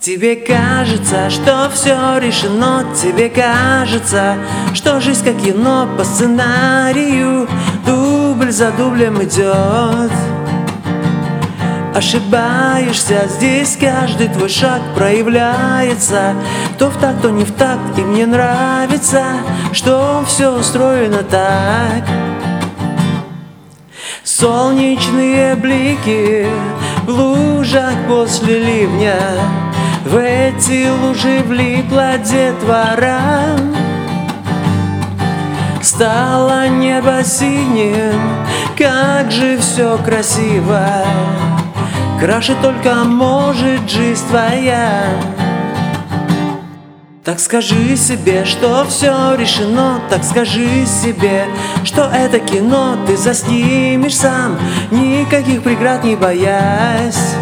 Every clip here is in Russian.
Тебе кажется, что все решено. Тебе кажется, что жизнь как кино По сценарию. Дубль за дублем идет Ошибаешься, здесь каждый твой шаг проявляется. То в так, то не в такт, и мне нравится Что все устроено так. Солнечные блики в лужах после ливня в эти лужи влипла детвора. Стало небо синим, как же все красиво. Краше только может жизнь твоя. Так скажи себе, что все решено. Так скажи себе, что это кино. Ты заснимешь сам, никаких преград не боясь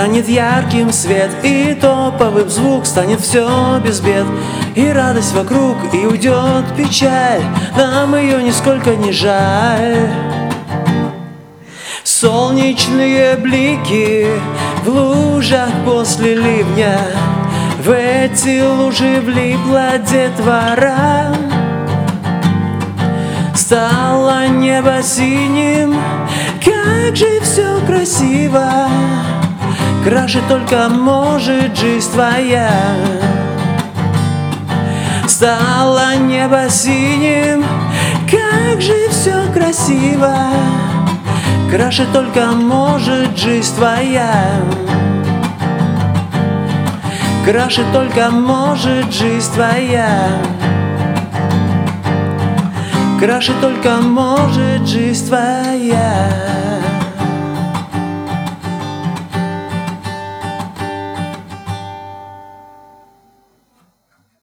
Станет ярким свет и топовым звук Станет все без бед. И радость вокруг И уйдет печаль, нам ее нисколько не жаль. Солнечные блики в лужах после ливня В эти лужи влипла детвора Стало небо синим, как же все красиво Краше только может жизнь твоя. Стало небо синим Как же все красиво. Краше только может жизнь твоя. Краше только может жизнь твоя. Краше только может жизнь твоя